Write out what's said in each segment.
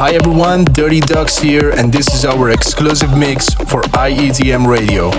Hi everyone, Dirty Ducks here, and this is our exclusive mix for IEDM Radio.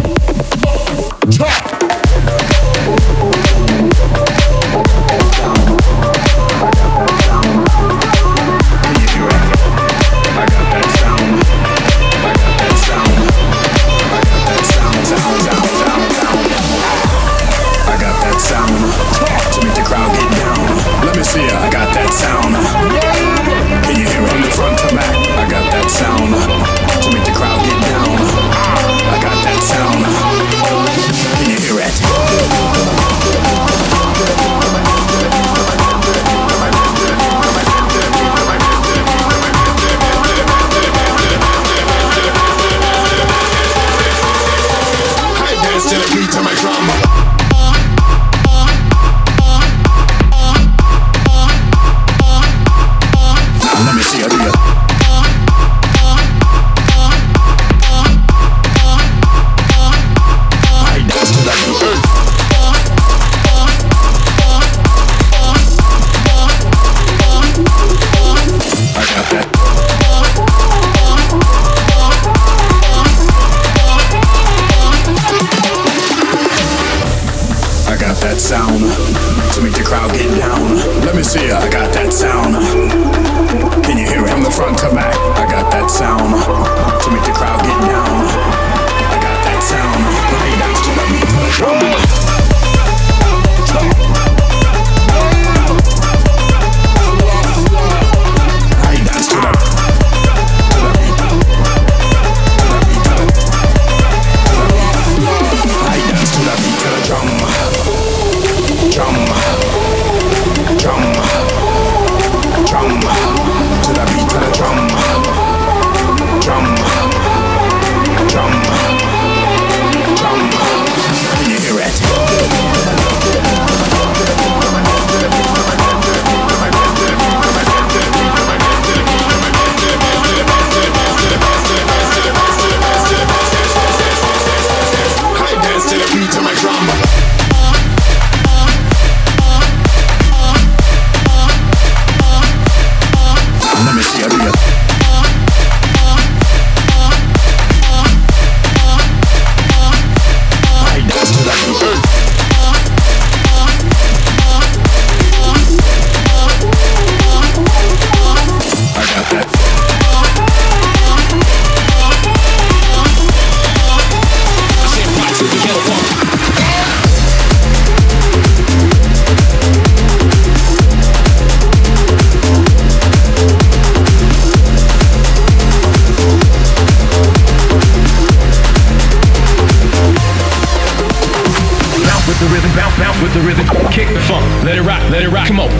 See, I got that sound.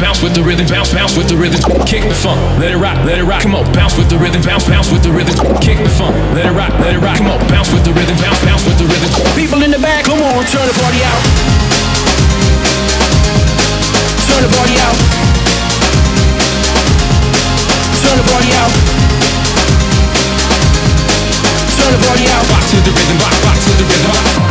bounce with the rhythm, bounce, bounce with the rhythm, kick the funk, let it rock, let it rock, come on, bounce with the rhythm, bounce, bounce with the rhythm, kick the funk, let it rock, let it rock, come on, bounce with the rhythm, bounce, bounce with the rhythm. People in the back, come on, turn the party out. Turn the party out. Turn the party out. Turn the party out. Rock to the rhythm, rock, rock to the rhythm. Rock.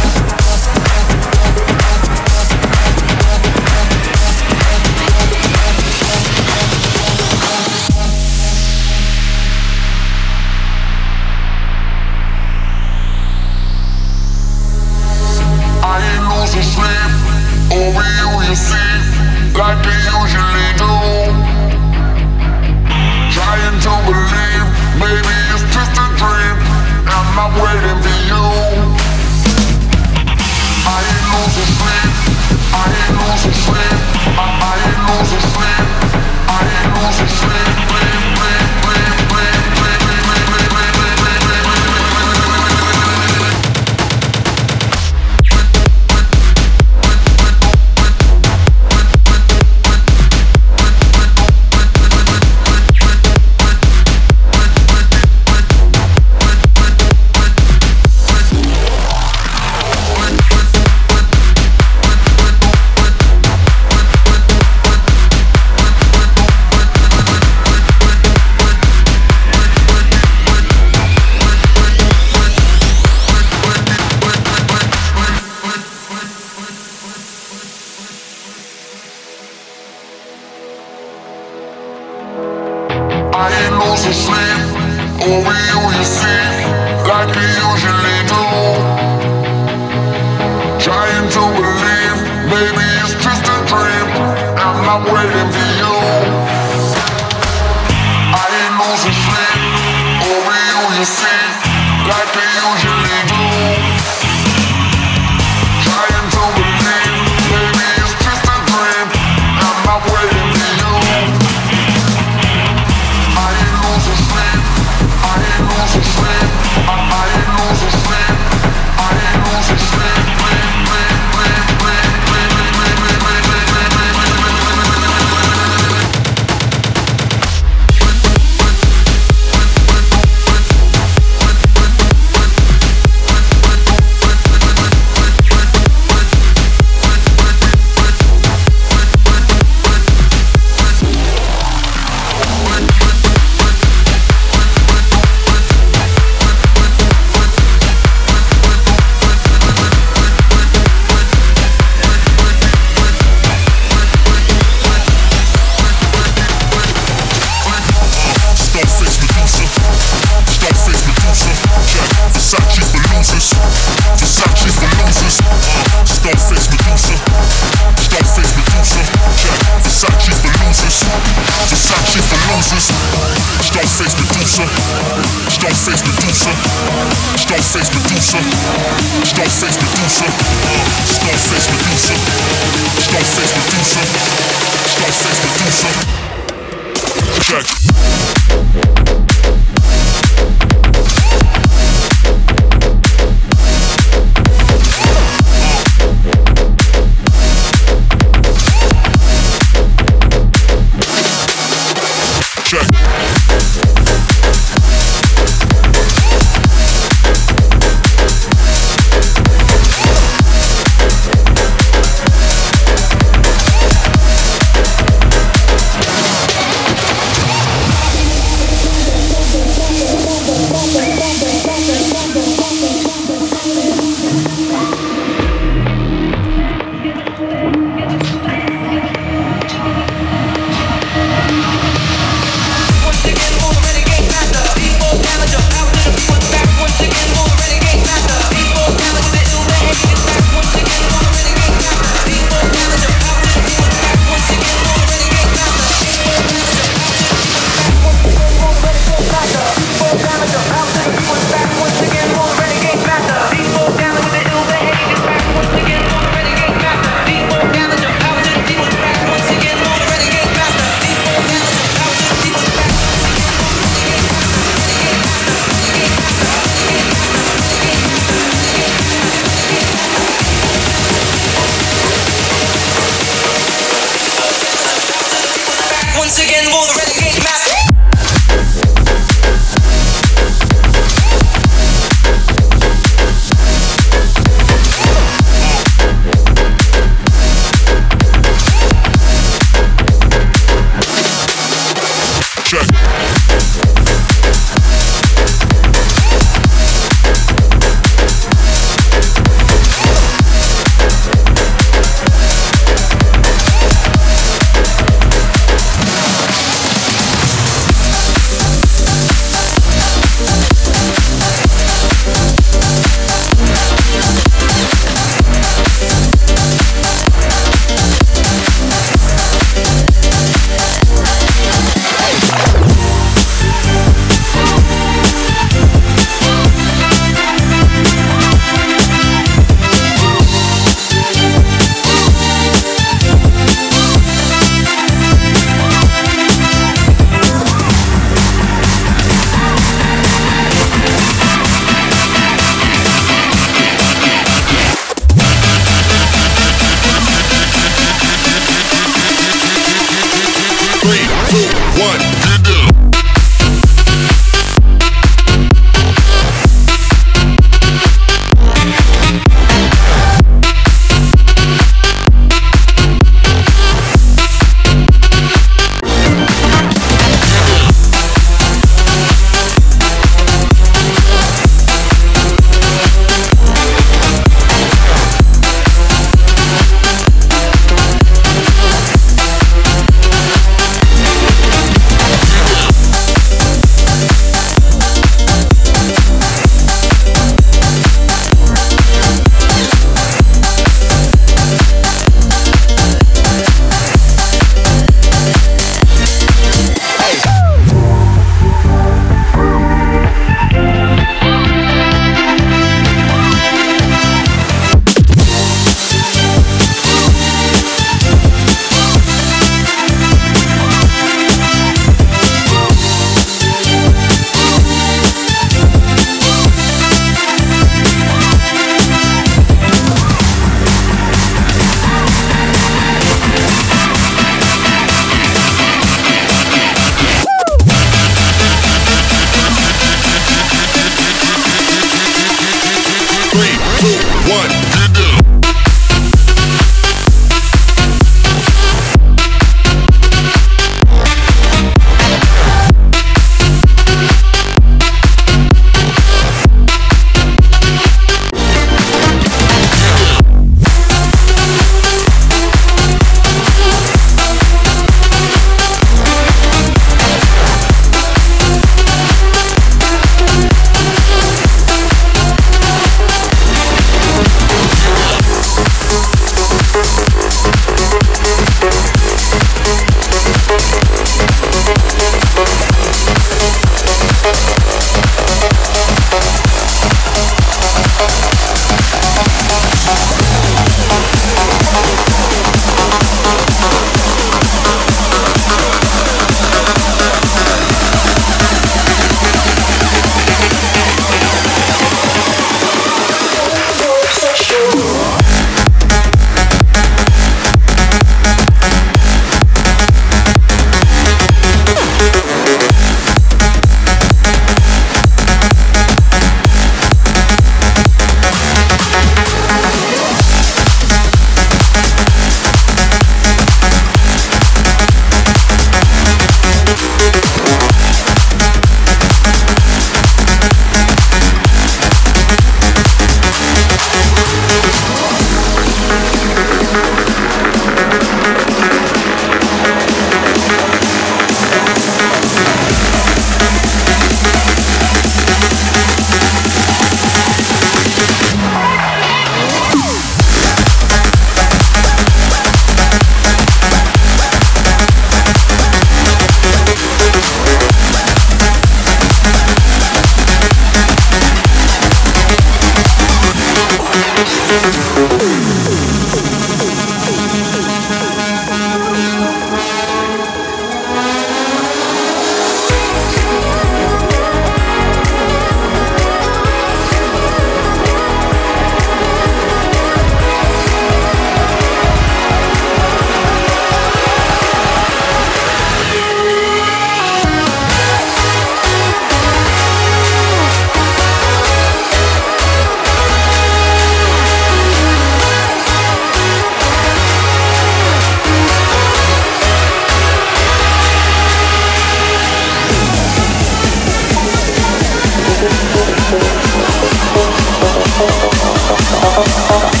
Thank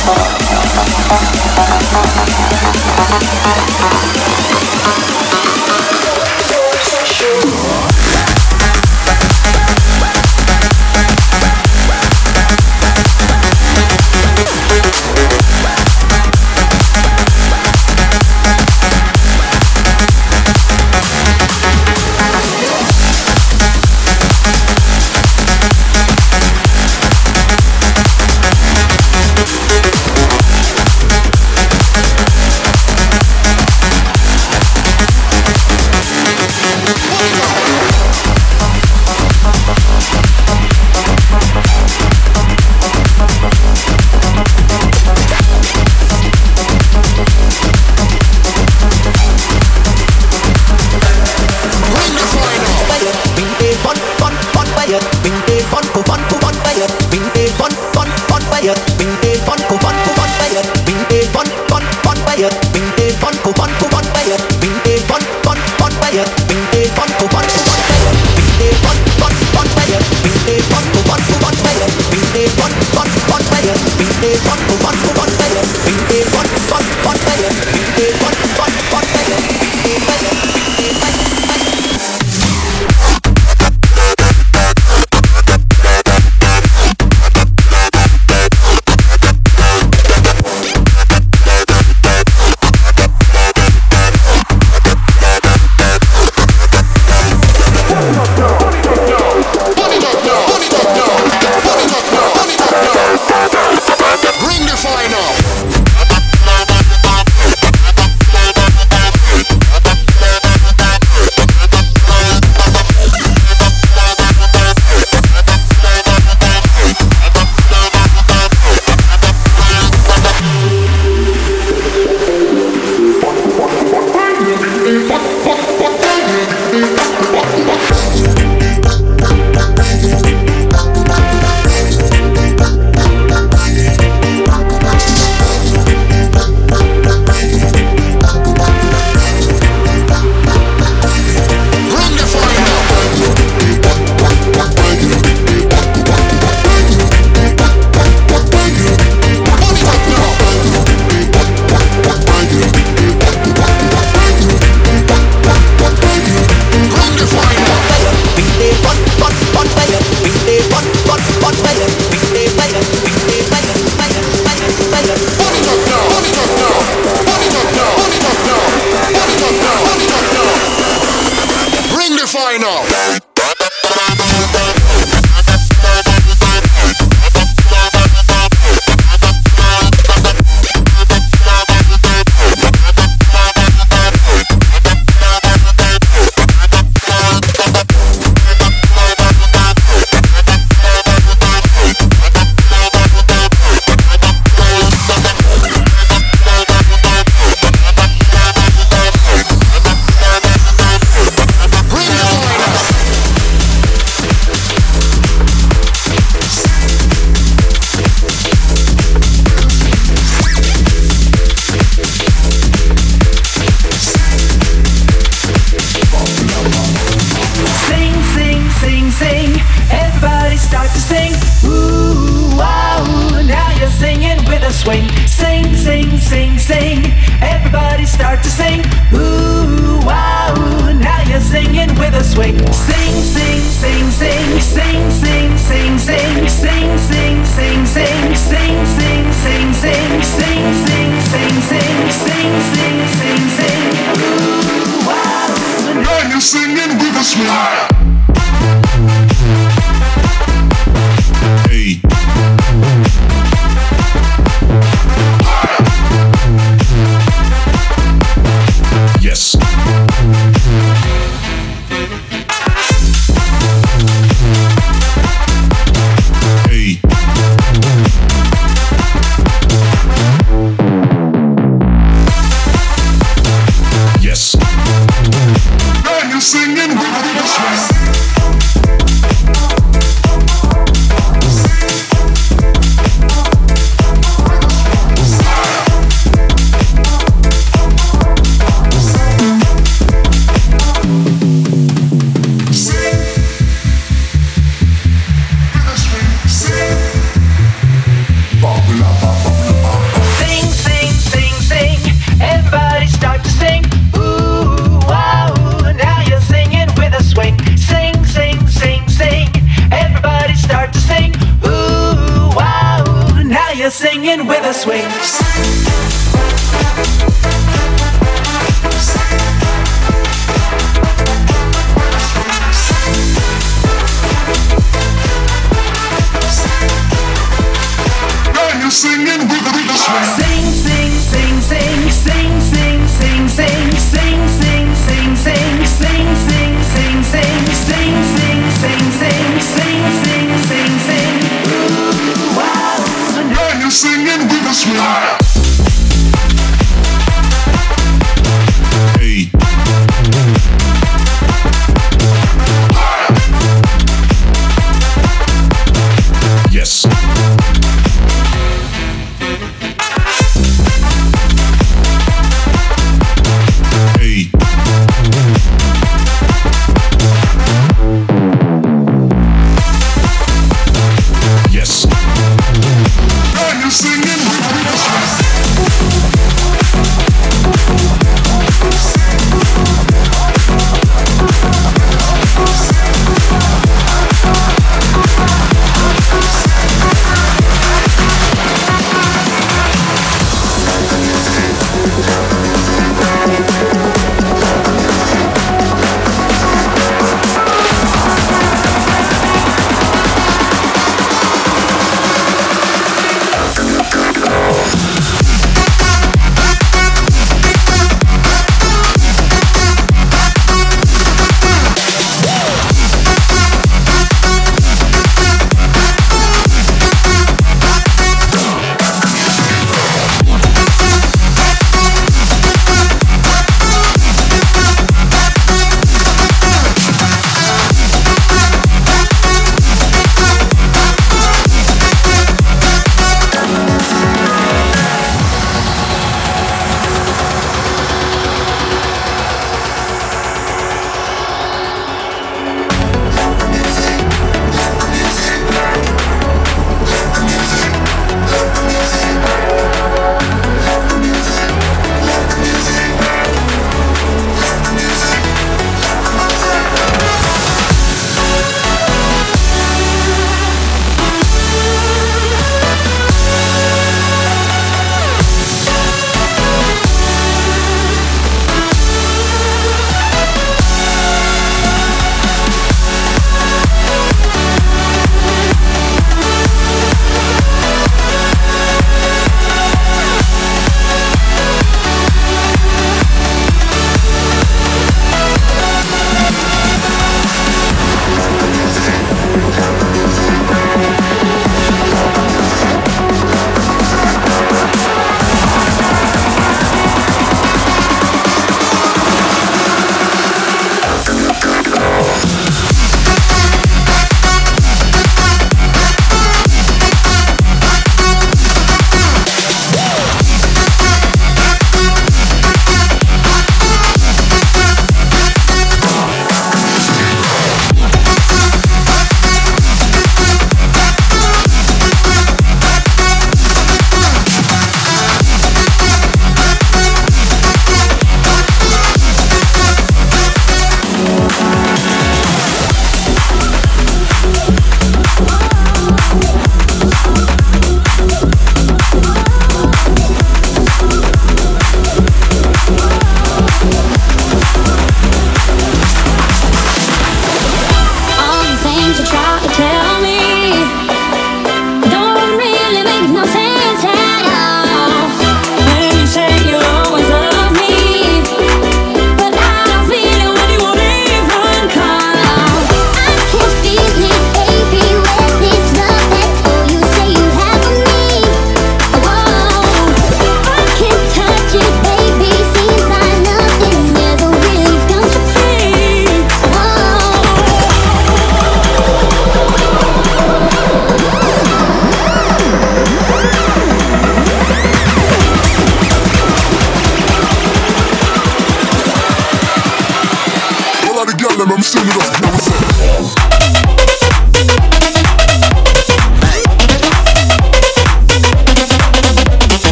you.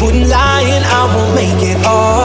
wouldn't lie and I won't make it all.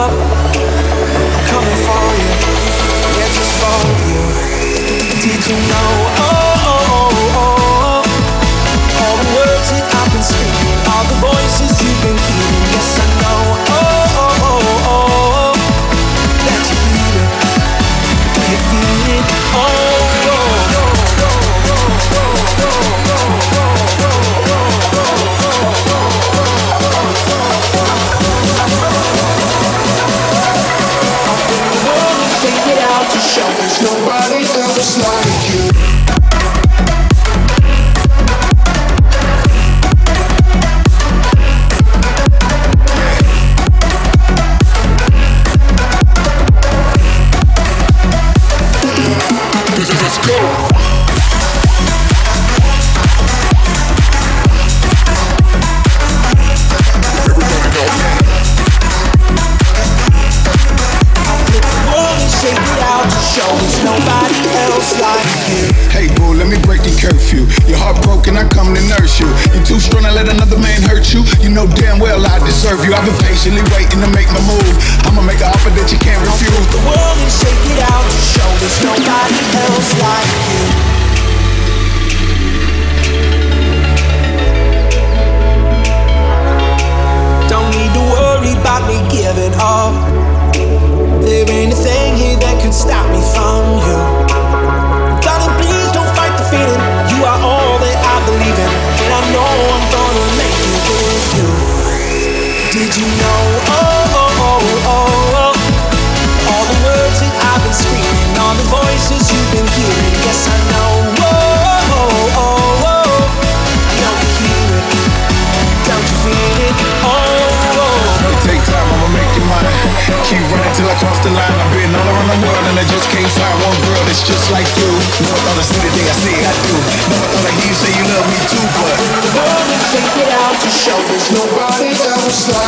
There's nobody else like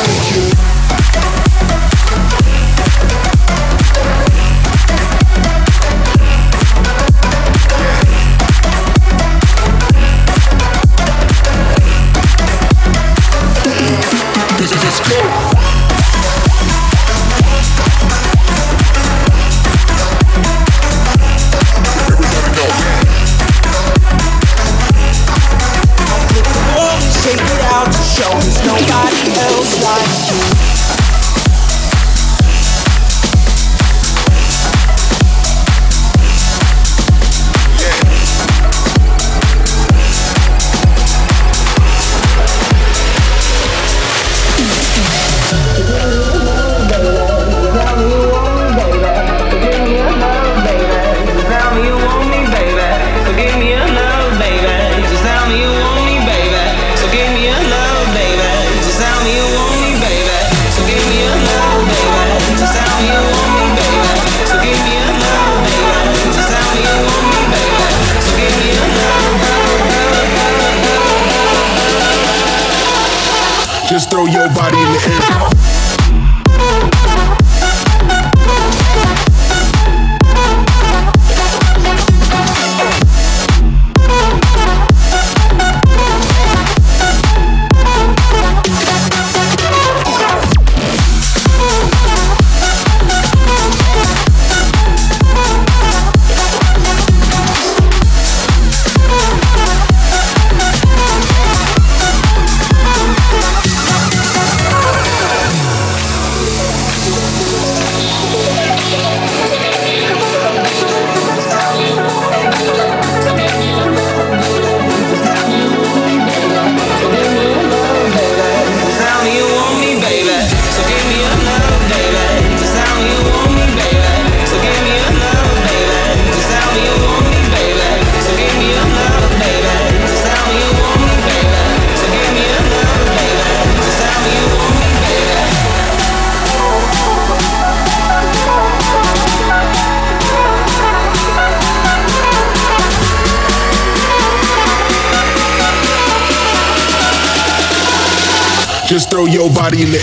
body and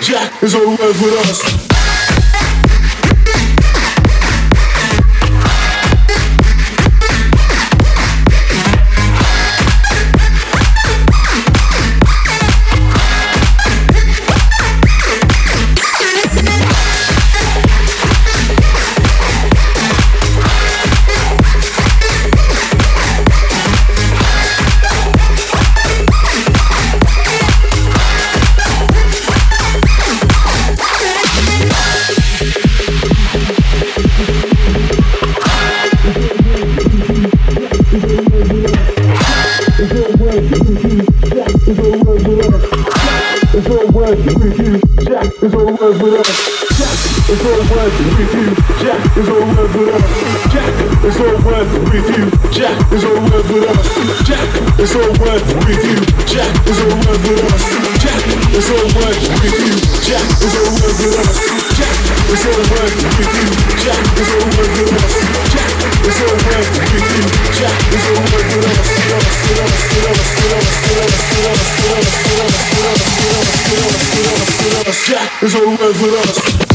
Jack is over with us. is all worth with us. Jack is all worth with you. Jack is all worth with us. Jack is all worth with you. Jack is all worth with us. Jack is all worth with you. Jack is all worth with us. Jack is all worth with you. Jack is all worth with us. Jack is all worth with you. Jack is all worth with us. Jack there's no jack. There's no with us. With us.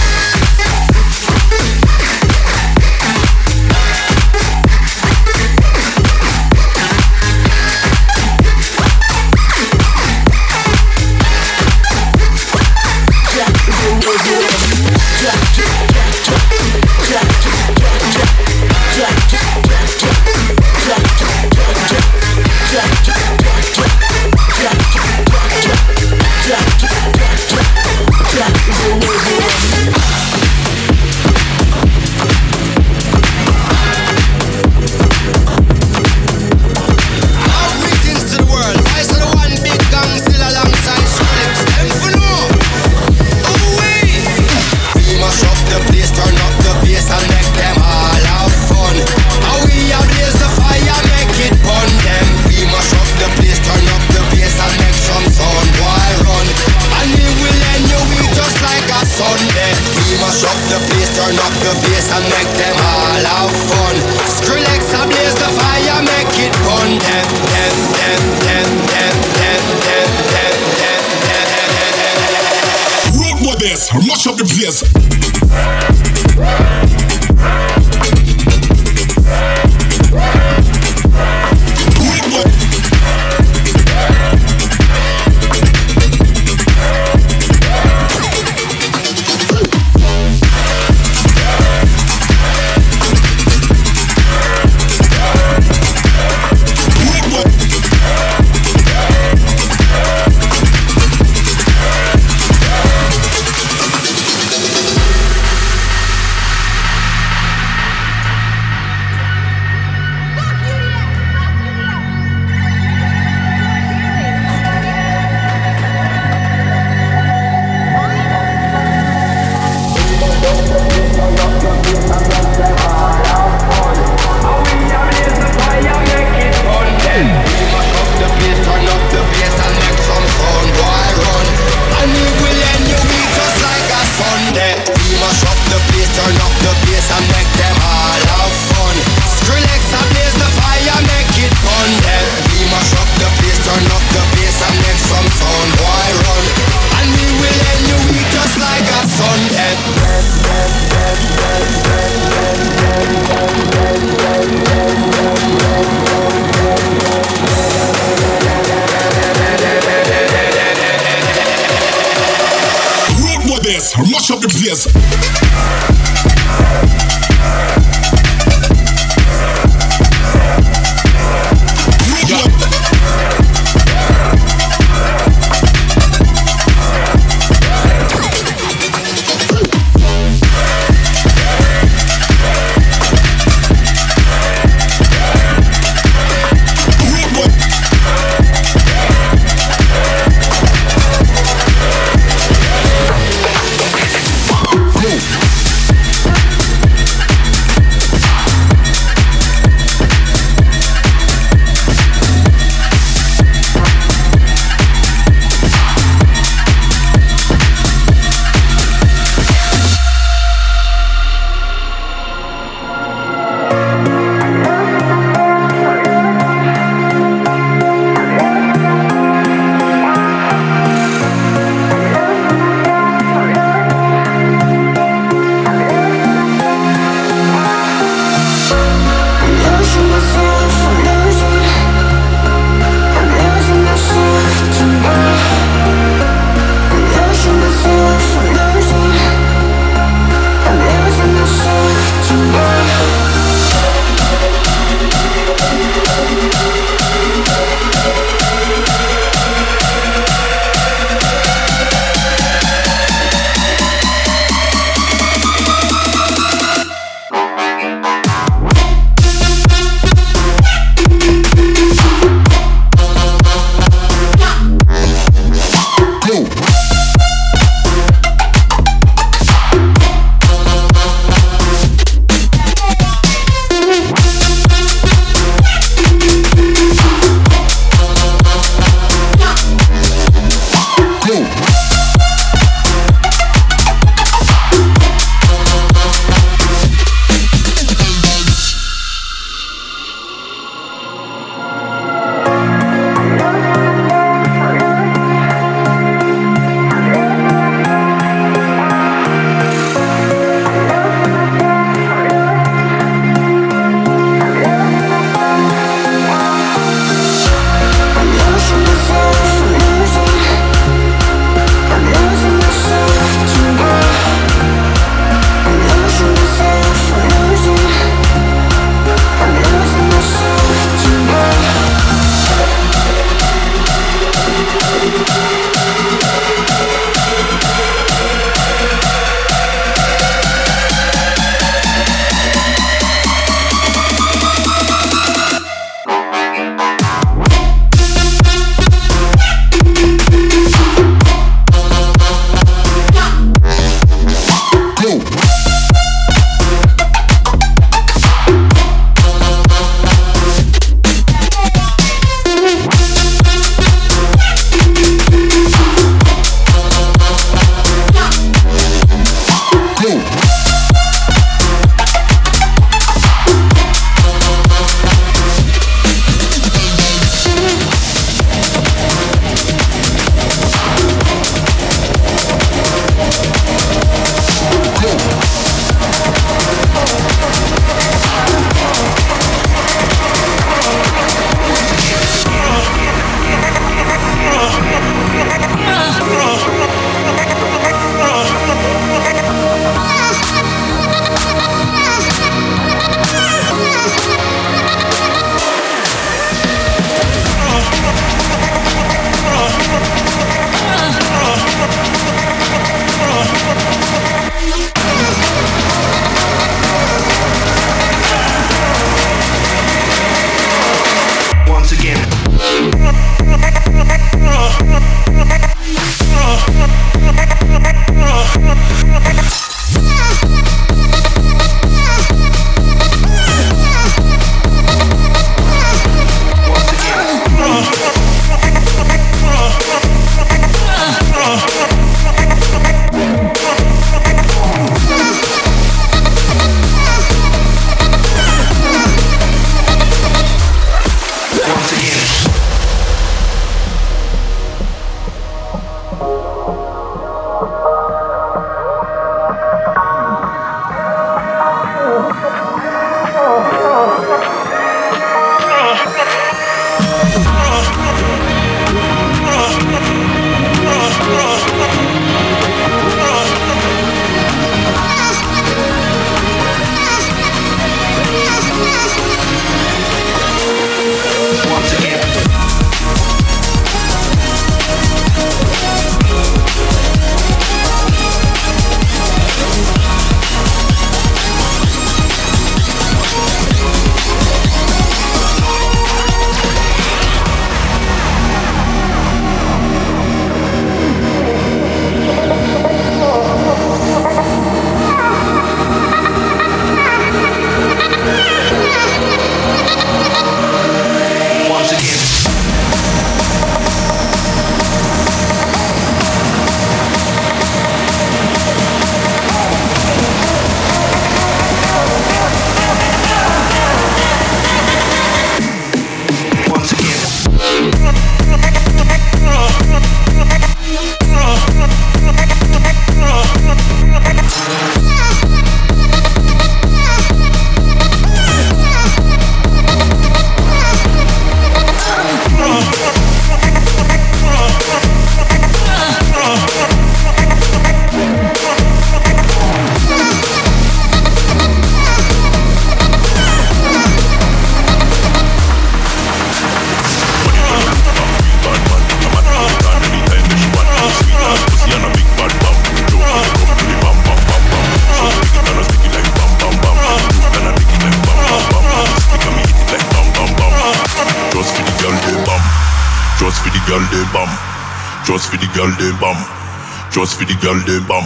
Just for the girl them bam.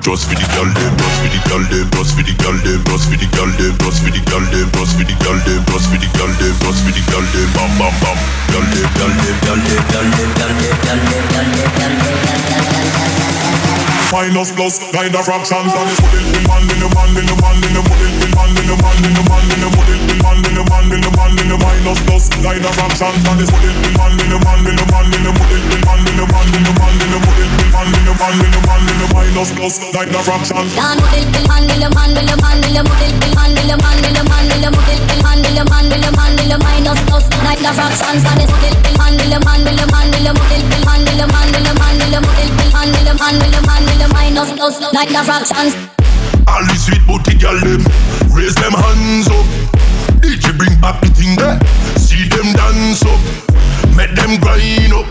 Just for the girl them, just for the girl them, just for the girl them, just for the girl them, just for the girl them, just for the girl them, just for the girl them, just for the girl them, bam bam bam. Girl them, girl them, girl them, girl them, girl them, girl them, girl them, girl them. Minus plus, nine of fractions, and it's the man in man, in the man, in the man, in the put it in man, in the man, in the man, in the put it in man, in the man, in the man, in the minus plus, nine of fractions, and it's the man, in man, in the man, in the man, in the put it in man, in the man, in the man, in the put it man in the man in the man in the minus plus, kind of fractions. Dan it in man in the man in the man the it in man in the man in the man in the put it in man in the man in the man in the minus plus, kind of fractions and it's put it in man in the man in the man the it in man in the man in the man in the put it in man in the man in the man in the minus plus, like the fractions. All the sweet booty girl them, raise them hands up. DJ bring back the thing there, see them dance up, make them grind up,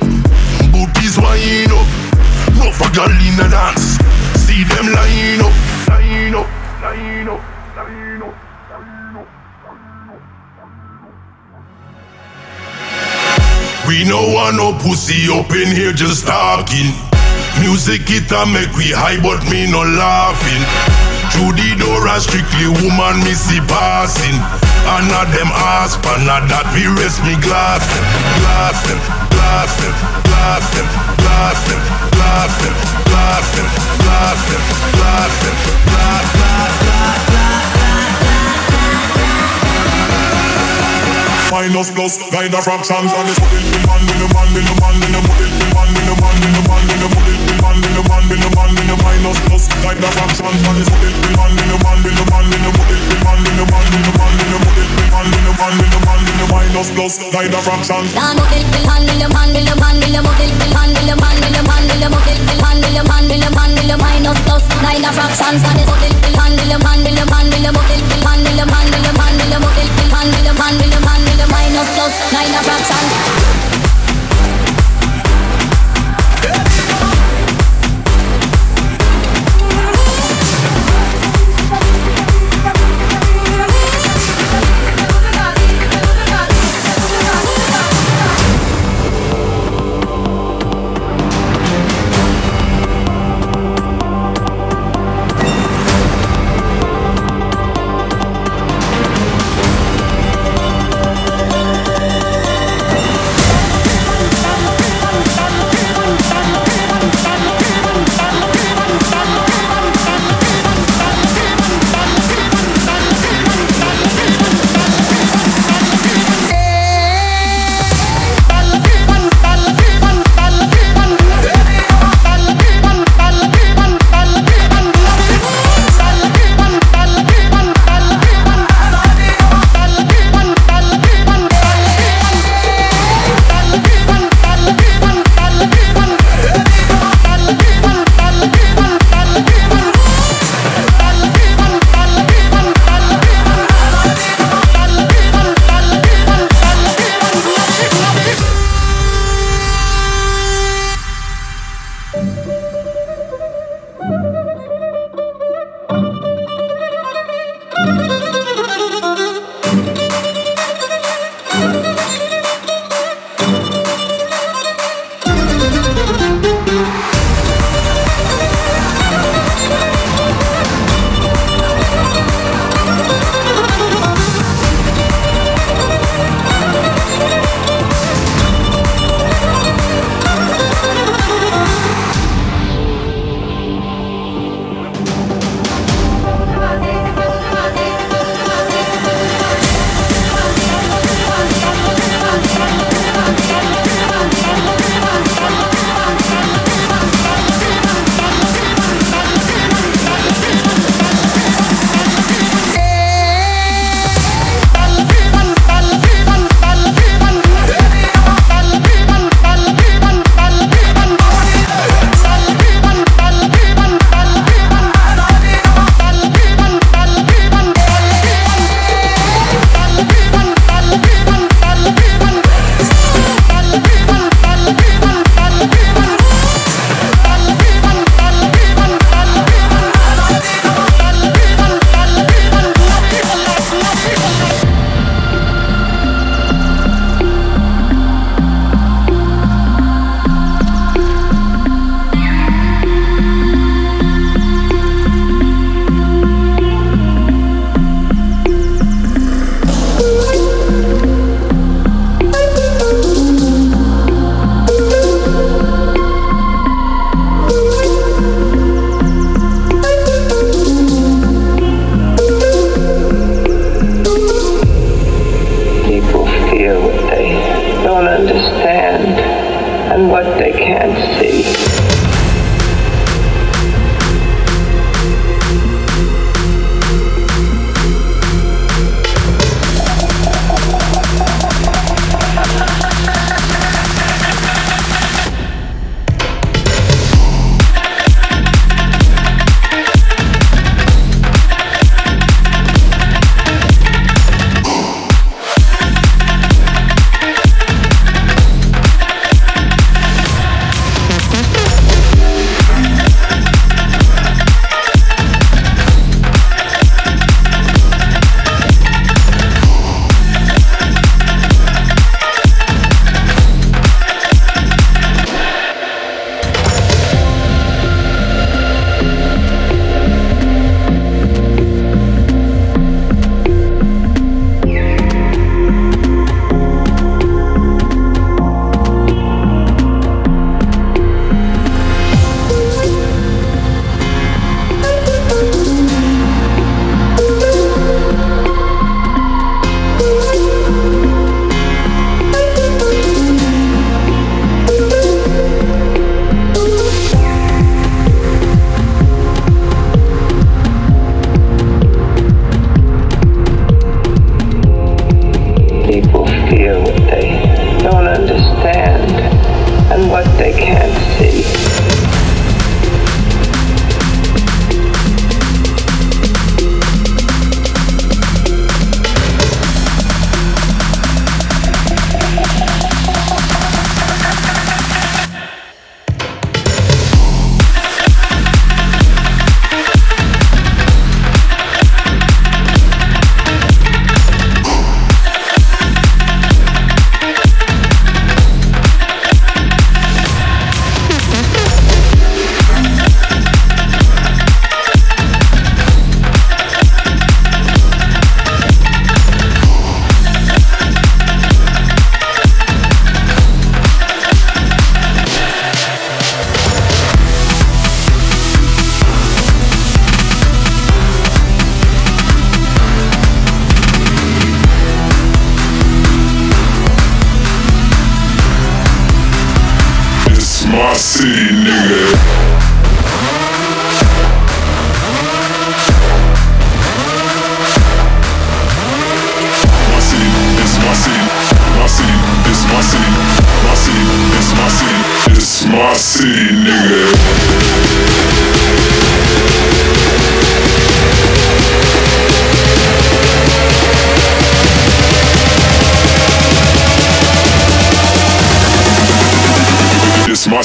booties wind up. No for girl in the dance, see them line up, line up, line up, line up. We no want no pussy up in here just talking. Music it a make we high, but me no laughing. Through the door a strictly woman me see passing. And not them ass, but not that we rest me glass them, glass them, glass them, glass them, glass them, glass them, glass them, glass them, glass them, glass, glass, glass, glass, Minus plus, kind of fractions and it's put it in man in the man in the man in the put it in man in the man in the man in the in man the man in the man in the minus plus, kind of fractions and it's put it in man in the man in the man in the put it in man in the man in the man in the put it in man in the man in the man in the minus plus, kind of fractions. Dan put it in man in the man in the man in the in man in the man in the man in the in man in the man in the man in the minus put it in man in the man in the man in the in man in the man in the man in the in man in the man in the man in the minus my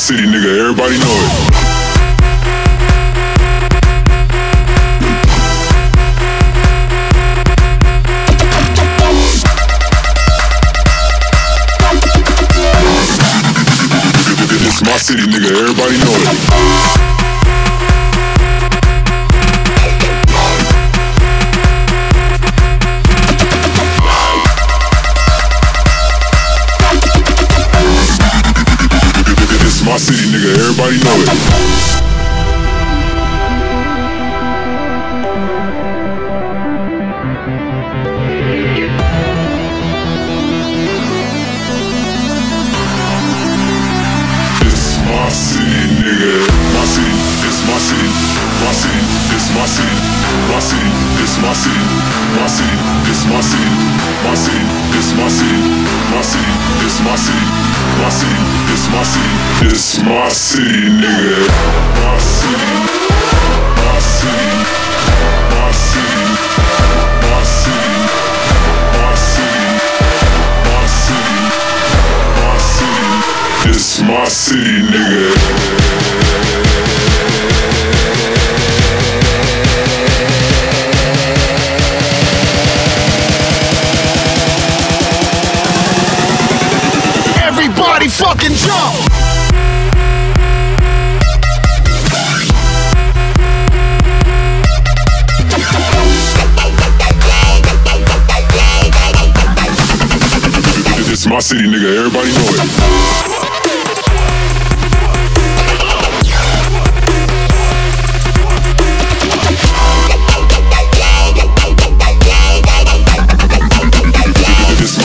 city, nigga. Everybody know it. City, nigga. Everybody know it. My city, it's my city. My city, it's my city. My city, it's my city. My city, it's my city. It's my city. Nigga. My city. My city. My city. My city. My city. My city. It's my city, nigga. Everybody fucking jump! It's my city, nigga. Everybody know it.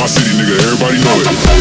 City, nigga. Everybody know it.